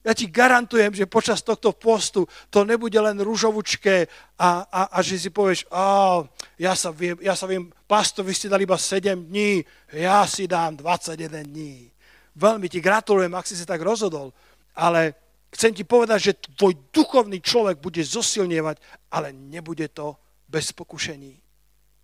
Ja ti garantujem, že počas tohto postu to nebude len rúžovučké a, a, a že si povieš, oh, ja, sa viem, ja sa viem, pasto, vy ste dali iba 7 dní, ja si dám 21 dní. Veľmi ti gratulujem, ak si sa tak rozhodol, ale chcem ti povedať, že tvoj duchovný človek bude zosilnievať, ale nebude to bez pokušení.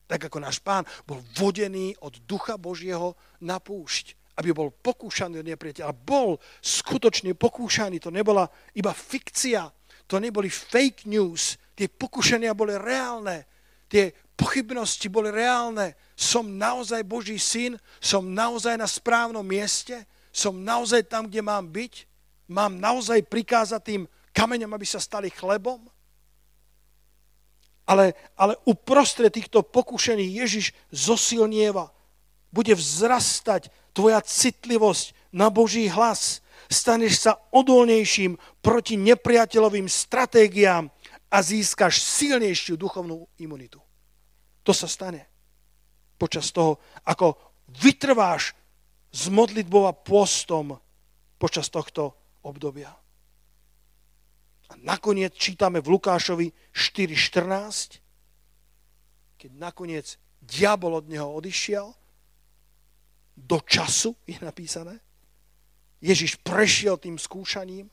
Tak ako náš pán bol vodený od ducha Božieho na púšť aby bol pokúšaný od nepriateľa. Bol skutočne pokúšaný, to nebola iba fikcia, to neboli fake news, tie pokušenia boli reálne, tie pochybnosti boli reálne. Som naozaj Boží syn, som naozaj na správnom mieste, som naozaj tam, kde mám byť, mám naozaj prikázať tým kameňom, aby sa stali chlebom. Ale, ale uprostred týchto pokušení Ježiš zosilnieva, bude vzrastať tvoja citlivosť na Boží hlas. Staneš sa odolnejším proti nepriateľovým stratégiám a získaš silnejšiu duchovnú imunitu. To sa stane počas toho, ako vytrváš s modlitbou a postom počas tohto obdobia. A nakoniec čítame v Lukášovi 4.14, keď nakoniec diabol od neho odišiel, do času, je napísané. Ježiš prešiel tým skúšaním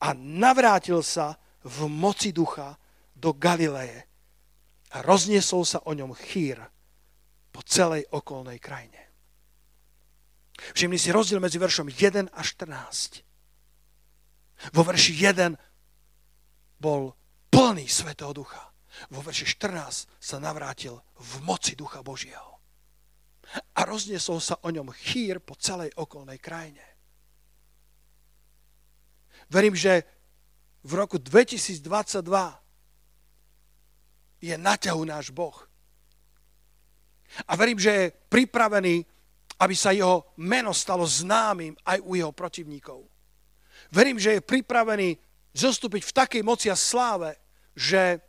a navrátil sa v moci ducha do Galileje a rozniesol sa o ňom chýr po celej okolnej krajine. Všimni si rozdiel medzi veršom 1 a 14. Vo verši 1 bol plný Svetého Ducha. Vo verši 14 sa navrátil v moci Ducha Božieho a rozniesol sa o ňom chýr po celej okolnej krajine. Verím, že v roku 2022 je na ťahu náš Boh. A verím, že je pripravený, aby sa jeho meno stalo známym aj u jeho protivníkov. Verím, že je pripravený zostúpiť v takej moci a sláve, že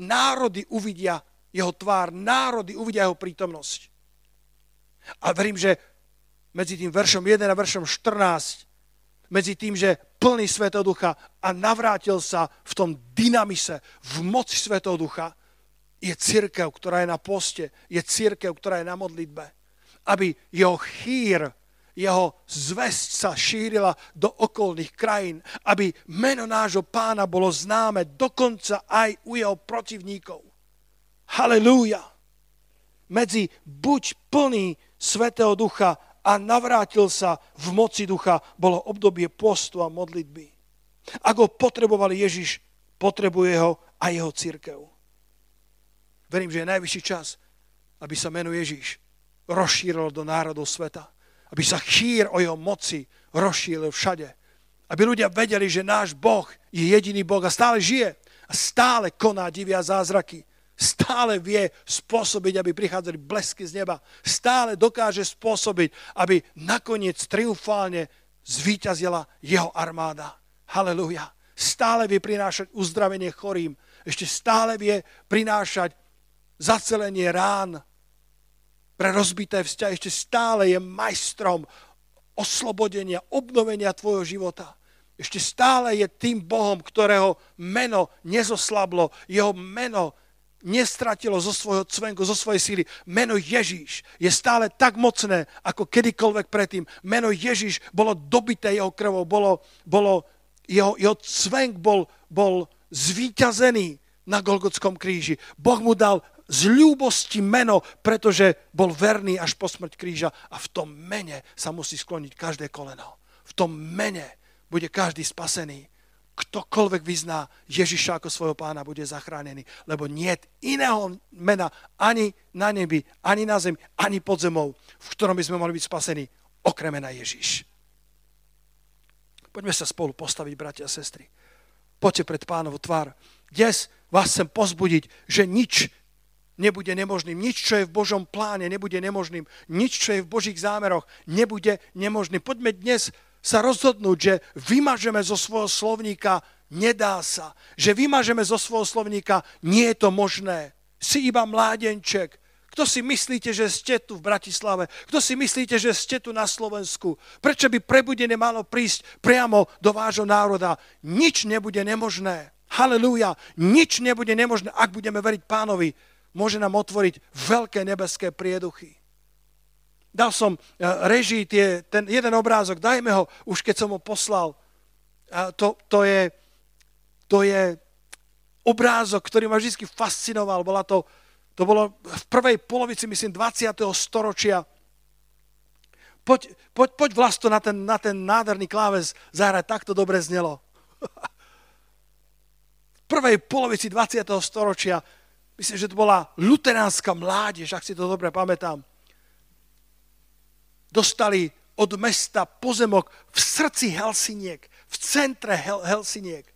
národy uvidia jeho tvár, národy uvidia jeho prítomnosť. A verím, že medzi tým veršom 1 a veršom 14, medzi tým, že plný Svetého Ducha a navrátil sa v tom dynamise, v moci Svetého Ducha, je církev, ktorá je na poste, je církev, ktorá je na modlitbe. Aby jeho chýr, jeho zväzť sa šírila do okolných krajín, aby meno nášho pána bolo známe dokonca aj u jeho protivníkov. Halelúja! Medzi buď plný Svetého Ducha a navrátil sa v moci Ducha, bolo obdobie postu a modlitby. Ak ho potreboval Ježiš, potrebuje ho aj jeho církev. Verím, že je najvyšší čas, aby sa meno Ježiš rozšírilo do národov sveta. Aby sa chýr o jeho moci rozšíril všade. Aby ľudia vedeli, že náš Boh je jediný Boh a stále žije a stále koná divia zázraky stále vie spôsobiť, aby prichádzali blesky z neba. Stále dokáže spôsobiť, aby nakoniec triumfálne zvíťazila jeho armáda. Halelujá. Stále vie prinášať uzdravenie chorým. Ešte stále vie prinášať zacelenie rán pre rozbité vzťahy. Ešte stále je majstrom oslobodenia, obnovenia tvojho života. Ešte stále je tým Bohom, ktorého meno nezoslablo. Jeho meno nestratilo zo svojho cvenku, zo svojej síly. Meno Ježíš je stále tak mocné, ako kedykoľvek predtým. Meno Ježíš bolo dobité jeho krvou, bolo, bolo jeho, jeho cvenk bol, bol zvíťazený na Golgotskom kríži. Boh mu dal z ľúbosti meno, pretože bol verný až po smrť kríža a v tom mene sa musí skloniť každé koleno. V tom mene bude každý spasený ktokoľvek vyzná Ježiša ako svojho pána, bude zachránený. Lebo nie iného mena ani na nebi, ani na zemi, ani pod zemou, v ktorom by sme mohli byť spasení, okrem mena Ježiš. Poďme sa spolu postaviť, bratia a sestry. Poďte pred pánovu tvár. Dnes vás chcem pozbudiť, že nič nebude nemožným. Nič, čo je v Božom pláne, nebude nemožným. Nič, čo je v Božích zámeroch, nebude nemožným. Poďme dnes sa rozhodnúť, že vymažeme zo svojho slovníka nedá sa. Že vymažeme zo svojho slovníka nie je to možné. Si iba mládenček. Kto si myslíte, že ste tu v Bratislave? Kto si myslíte, že ste tu na Slovensku? Prečo by prebudenie malo prísť priamo do vášho národa? Nič nebude nemožné. Halelúja. Nič nebude nemožné, ak budeme veriť pánovi môže nám otvoriť veľké nebeské prieduchy. Dal som eh, režii tie, ten jeden obrázok, dajme ho, už keď som ho poslal. To, to, je, to je obrázok, ktorý ma vždy fascinoval. Bola to, to bolo v prvej polovici, myslím, 20. storočia. Poď, poď, poď vlasto na ten, na ten nádherný kláves zahrať, tak to dobre znelo. v prvej polovici 20. storočia myslím, že to bola luteránska mládež, ak si to dobre pamätám, dostali od mesta pozemok v srdci Helsiniek, v centre Hel- Helsiniek.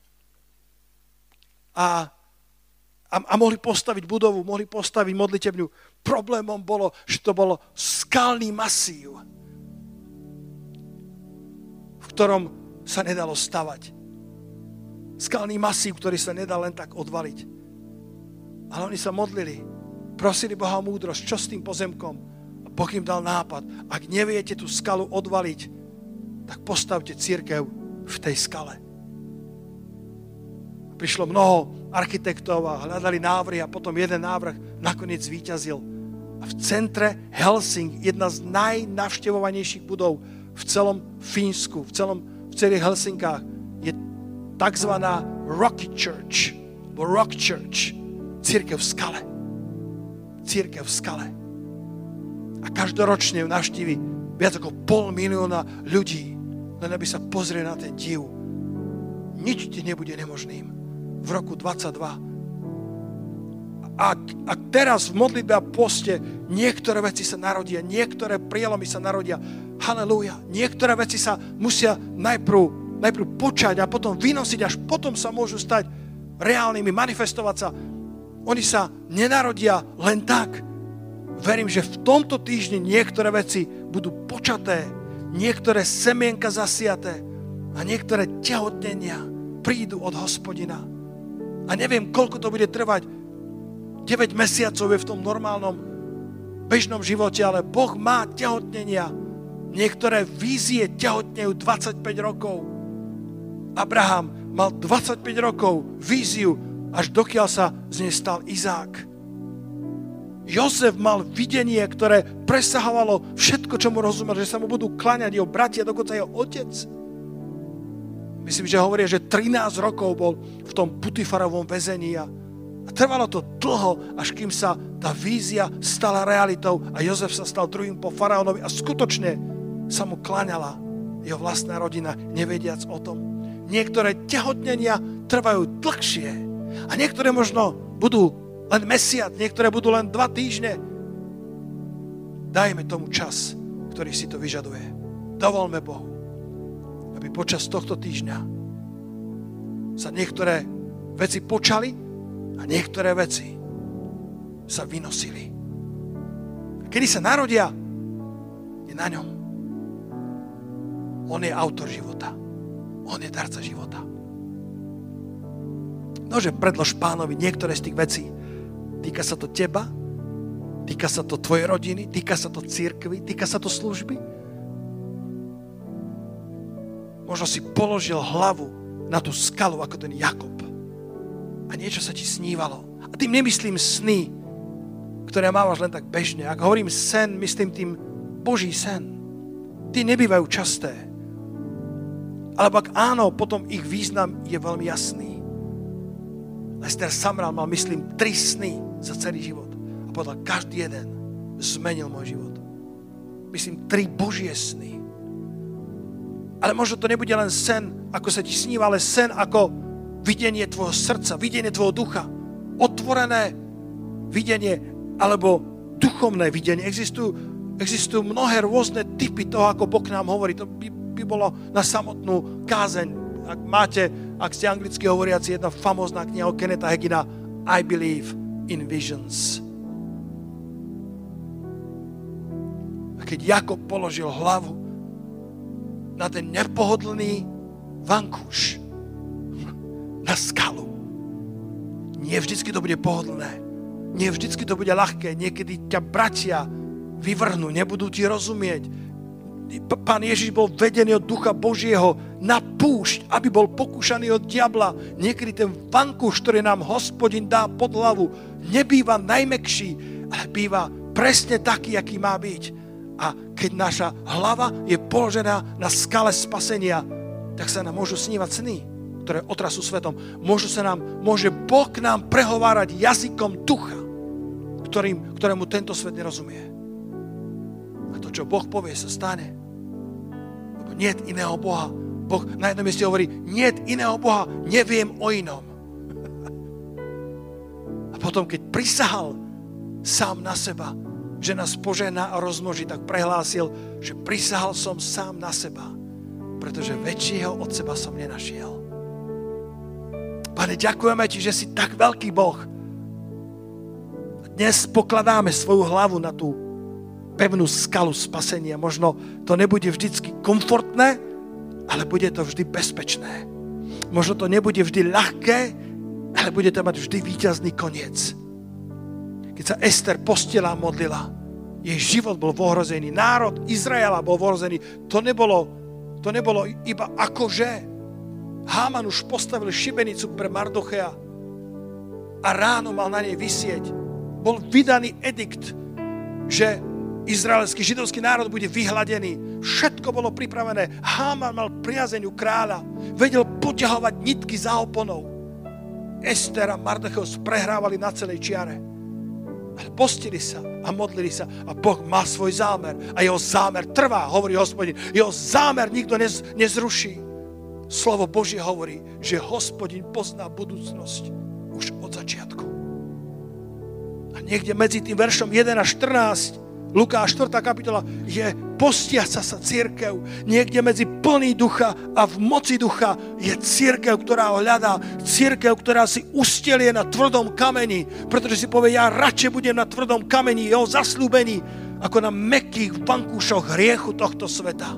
A, a, a mohli postaviť budovu, mohli postaviť modlitebňu. Problémom bolo, že to bolo skalný masív, v ktorom sa nedalo stavať. Skalný masív, ktorý sa nedal len tak odvaliť. Ale oni sa modlili, prosili Boha o múdrosť, čo s tým pozemkom. A Boh im dal nápad, ak neviete tú skalu odvaliť, tak postavte církev v tej skale. Prišlo mnoho architektov a hľadali návrhy a potom jeden návrh nakoniec zvíťazil. A v centre Helsing, jedna z najnavštevovanejších budov v celom Fínsku, v, celom, v celých Helsinkách, je tzv. Rocky Church, Rock Church. Církev v skale. Církev v skale. A každoročne navštívi viac ako pol milióna ľudí, len aby sa pozrieť na ten div. Nič ti nebude nemožným. V roku 22. A, a teraz v modlitbe a poste niektoré veci sa narodia, niektoré prielomy sa narodia. Halelúja. Niektoré veci sa musia najprv, najprv počať a potom vynosiť, až potom sa môžu stať reálnymi, manifestovať sa oni sa nenarodia len tak. Verím, že v tomto týždni niektoré veci budú počaté, niektoré semienka zasiaté a niektoré tehotnenia prídu od hospodina. A neviem, koľko to bude trvať. 9 mesiacov je v tom normálnom bežnom živote, ale Boh má tehotnenia. Niektoré vízie tehotnejú 25 rokov. Abraham mal 25 rokov víziu až dokiaľ sa z nej stal Izák. Jozef mal videnie, ktoré presahovalo všetko, čo mu rozumel, že sa mu budú klaňať jeho bratia, dokonca jeho otec. Myslím, že hovoria, že 13 rokov bol v tom Putifarovom väzení a, trvalo to dlho, až kým sa tá vízia stala realitou a Jozef sa stal druhým po faraónovi a skutočne sa mu klaňala jeho vlastná rodina, nevediac o tom. Niektoré tehotnenia trvajú dlhšie, a niektoré možno budú len mesiac, niektoré budú len dva týždne. Dajme tomu čas, ktorý si to vyžaduje. Dovolme Bohu, aby počas tohto týždňa sa niektoré veci počali a niektoré veci sa vynosili. A kedy sa narodia, je na ňom. On je autor života. On je darca života. Nože predlož pánovi niektoré z tých vecí. Týka sa to teba, týka sa to tvojej rodiny, týka sa to církvy, týka sa to služby. Možno si položil hlavu na tú skalu ako ten Jakob a niečo sa ti snívalo. A tým nemyslím sny, ktoré mávaš len tak bežne. Ak hovorím sen, myslím tým Boží sen. Tí nebývajú časté. Alebo ak áno, potom ich význam je veľmi jasný. Lester Samral mal, myslím, tri sny za celý život. A povedal, každý jeden zmenil môj život. Myslím, tri božie sny. Ale možno to nebude len sen, ako sa ti sníva, ale sen ako videnie tvojho srdca, videnie tvojho ducha. Otvorené videnie alebo duchovné videnie. Existujú, existujú mnohé rôzne typy toho, ako Boh nám hovorí. To by, by bolo na samotnú kázeň. Ak máte ak ste anglicky hovoriaci, jedna famózna kniha o Kenneta Hagina I Believe in Visions. A keď Jakob položil hlavu na ten nepohodlný vankúš, na skalu, nie vždycky to bude pohodlné. Nie vždycky to bude ľahké. Niekedy ťa bratia vyvrhnú, nebudú ti rozumieť. Pán Ježiš bol vedený od Ducha Božieho na púšť, aby bol pokúšaný od diabla. Niekedy ten vankúš, ktorý nám hospodin dá pod hlavu, nebýva najmekší, ale býva presne taký, aký má byť. A keď naša hlava je položená na skale spasenia, tak sa nám môžu snívať sny ktoré otrasú svetom. Môžu sa nám, môže Boh nám prehovárať jazykom ducha, ktorým, ktorému tento svet nerozumie. To, čo Boh povie, sa stane. Lebo nie iného Boha. Boh na jednom mieste hovorí, nie iného Boha, neviem o inom. A potom, keď prisahal sám na seba, že nás požená a rozmnoží, tak prehlásil, že prisahal som sám na seba, pretože väčšieho od seba som nenašiel. Pane, ďakujeme Ti, že si tak veľký Boh. Dnes pokladáme svoju hlavu na tú pevnú skalu spasenia. Možno to nebude vždycky komfortné, ale bude to vždy bezpečné. Možno to nebude vždy ľahké, ale bude to mať vždy víťazný koniec. Keď sa Ester postila a modlila, jej život bol ohrozený, národ Izraela bol ohrozený. To nebolo, to nebolo iba akože, Háman už postavil šibenicu pre Mardochea a ráno mal na nej vysieť. Bol vydaný edikt, že izraelský židovský národ bude vyhladený. Všetko bolo pripravené. Háman mal priazeniu kráľa. Vedel poťahovať nitky za oponou. Ester a Mardocheus prehrávali na celej čiare. Postili sa a modlili sa a Boh má svoj zámer a jeho zámer trvá, hovorí hospodin. Jeho zámer nikto nez, nezruší. Slovo Božie hovorí, že hospodin pozná budúcnosť už od začiatku. A niekde medzi tým veršom 1 a 14, Lukáš 4. kapitola, je postiaca sa církev. Niekde medzi plný ducha a v moci ducha je církev, ktorá ho hľadá. Církev, ktorá si ustelie na tvrdom kameni, pretože si povie, ja radšej budem na tvrdom kameni, jeho zaslúbení, ako na mekých bankúšoch hriechu tohto sveta.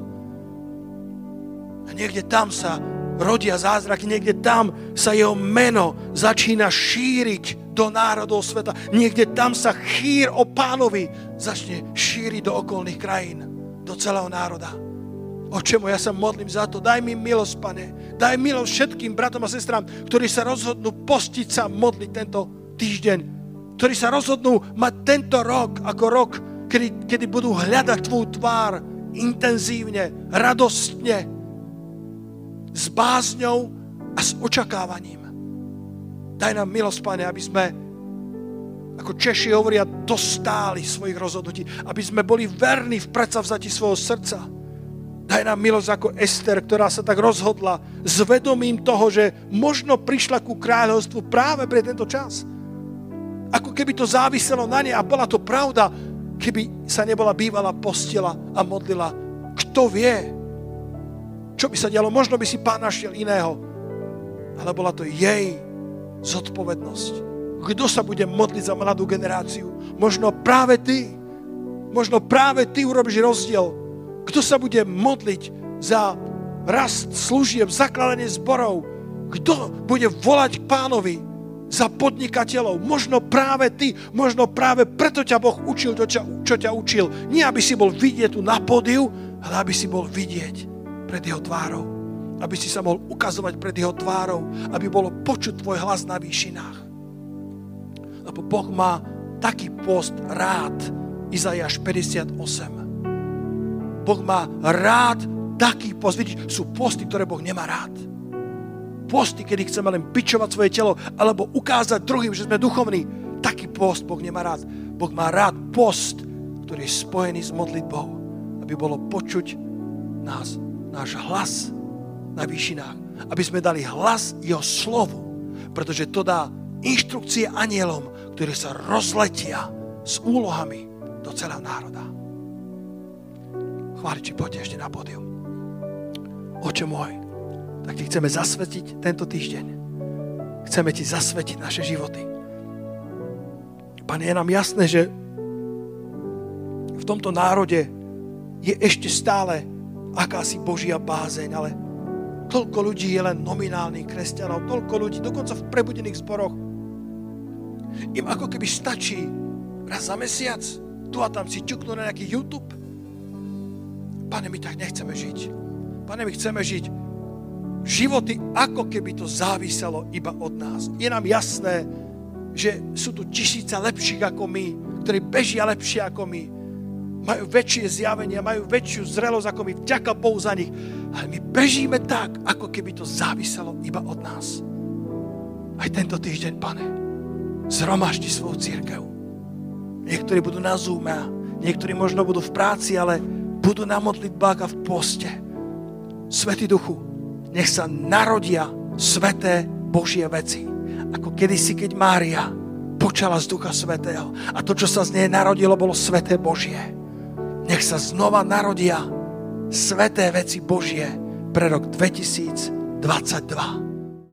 A niekde tam sa rodia zázraky, niekde tam sa jeho meno začína šíriť do národov sveta. Niekde tam sa chýr o pánovi začne šíriť do okolných krajín, do celého národa. Oče môj, ja sa modlím za to. Daj mi milosť, pane. Daj milosť všetkým bratom a sestrám, ktorí sa rozhodnú postiť sa, modliť tento týždeň. Ktorí sa rozhodnú mať tento rok ako rok, kedy, kedy budú hľadať tvoju tvár intenzívne, radostne, s bázňou a s očakávaním. Daj nám milosť, Pane, aby sme, ako Češi hovoria, dostáli svojich rozhodnutí, aby sme boli verní v predsavzati svojho srdca. Daj nám milosť ako Ester, ktorá sa tak rozhodla s vedomím toho, že možno prišla ku kráľovstvu práve pre tento čas. Ako keby to záviselo na nej a bola to pravda, keby sa nebola bývala postila a modlila. Kto vie, čo by sa dialo? Možno by si pán našiel iného. Ale bola to jej zodpovednosť. Kto sa bude modliť za mladú generáciu? Možno práve ty. Možno práve ty urobíš rozdiel. Kto sa bude modliť za rast služieb, zakladanie zborov? Kto bude volať k pánovi za podnikateľov? Možno práve ty, možno práve preto ťa Boh učil to, čo ťa učil. Nie, aby si bol vidieť tu na podiu, ale aby si bol vidieť pred jeho tvárou. Aby si sa mohol ukazovať pred jeho tvárou, aby bolo počuť tvoj hlas na výšinách. Lebo Boh má taký post rád. Izajáš 58. Boh má rád taký post. Vidíš, sú posty, ktoré Boh nemá rád. Posty, kedy chceme len pičovať svoje telo, alebo ukázať druhým, že sme duchovní. Taký post Boh nemá rád. Boh má rád post, ktorý je spojený s modlitbou, aby bolo počuť nás náš hlas na výšinách. Aby sme dali hlas jeho slovu, pretože to dá inštrukcie anielom, ktorí sa rozletia s úlohami do celého národa. Chváliči, poďte ešte na pódium. Oče môj, tak ti chceme zasvetiť tento týždeň. Chceme ti zasvetiť naše životy. Pane, je nám jasné, že v tomto národe je ešte stále akási Božia bázeň, ale toľko ľudí je len nominálnych kresťanov, toľko ľudí, dokonca v prebudených zboroch. Im ako keby stačí raz za mesiac tu a tam si čuknú na nejaký YouTube. Pane, my tak nechceme žiť. Pane, my chceme žiť životy, ako keby to záviselo iba od nás. Je nám jasné, že sú tu tisíce lepších ako my, ktorí bežia lepšie ako my, majú väčšie zjavenia, majú väčšiu zrelosť ako my, vďaka Bohu za nich. Ale my bežíme tak, ako keby to záviselo iba od nás. Aj tento týždeň, pane, zhromaždi svoju církev. Niektorí budú na Zoom, niektorí možno budú v práci, ale budú na modlitbách a v poste. Svetý duchu, nech sa narodia sveté Božie veci. Ako kedysi, keď Mária počala z Ducha Svetého. A to, čo sa z nej narodilo, bolo sveté Božie. Nech sa znova narodia sveté veci Božie pre rok 2022.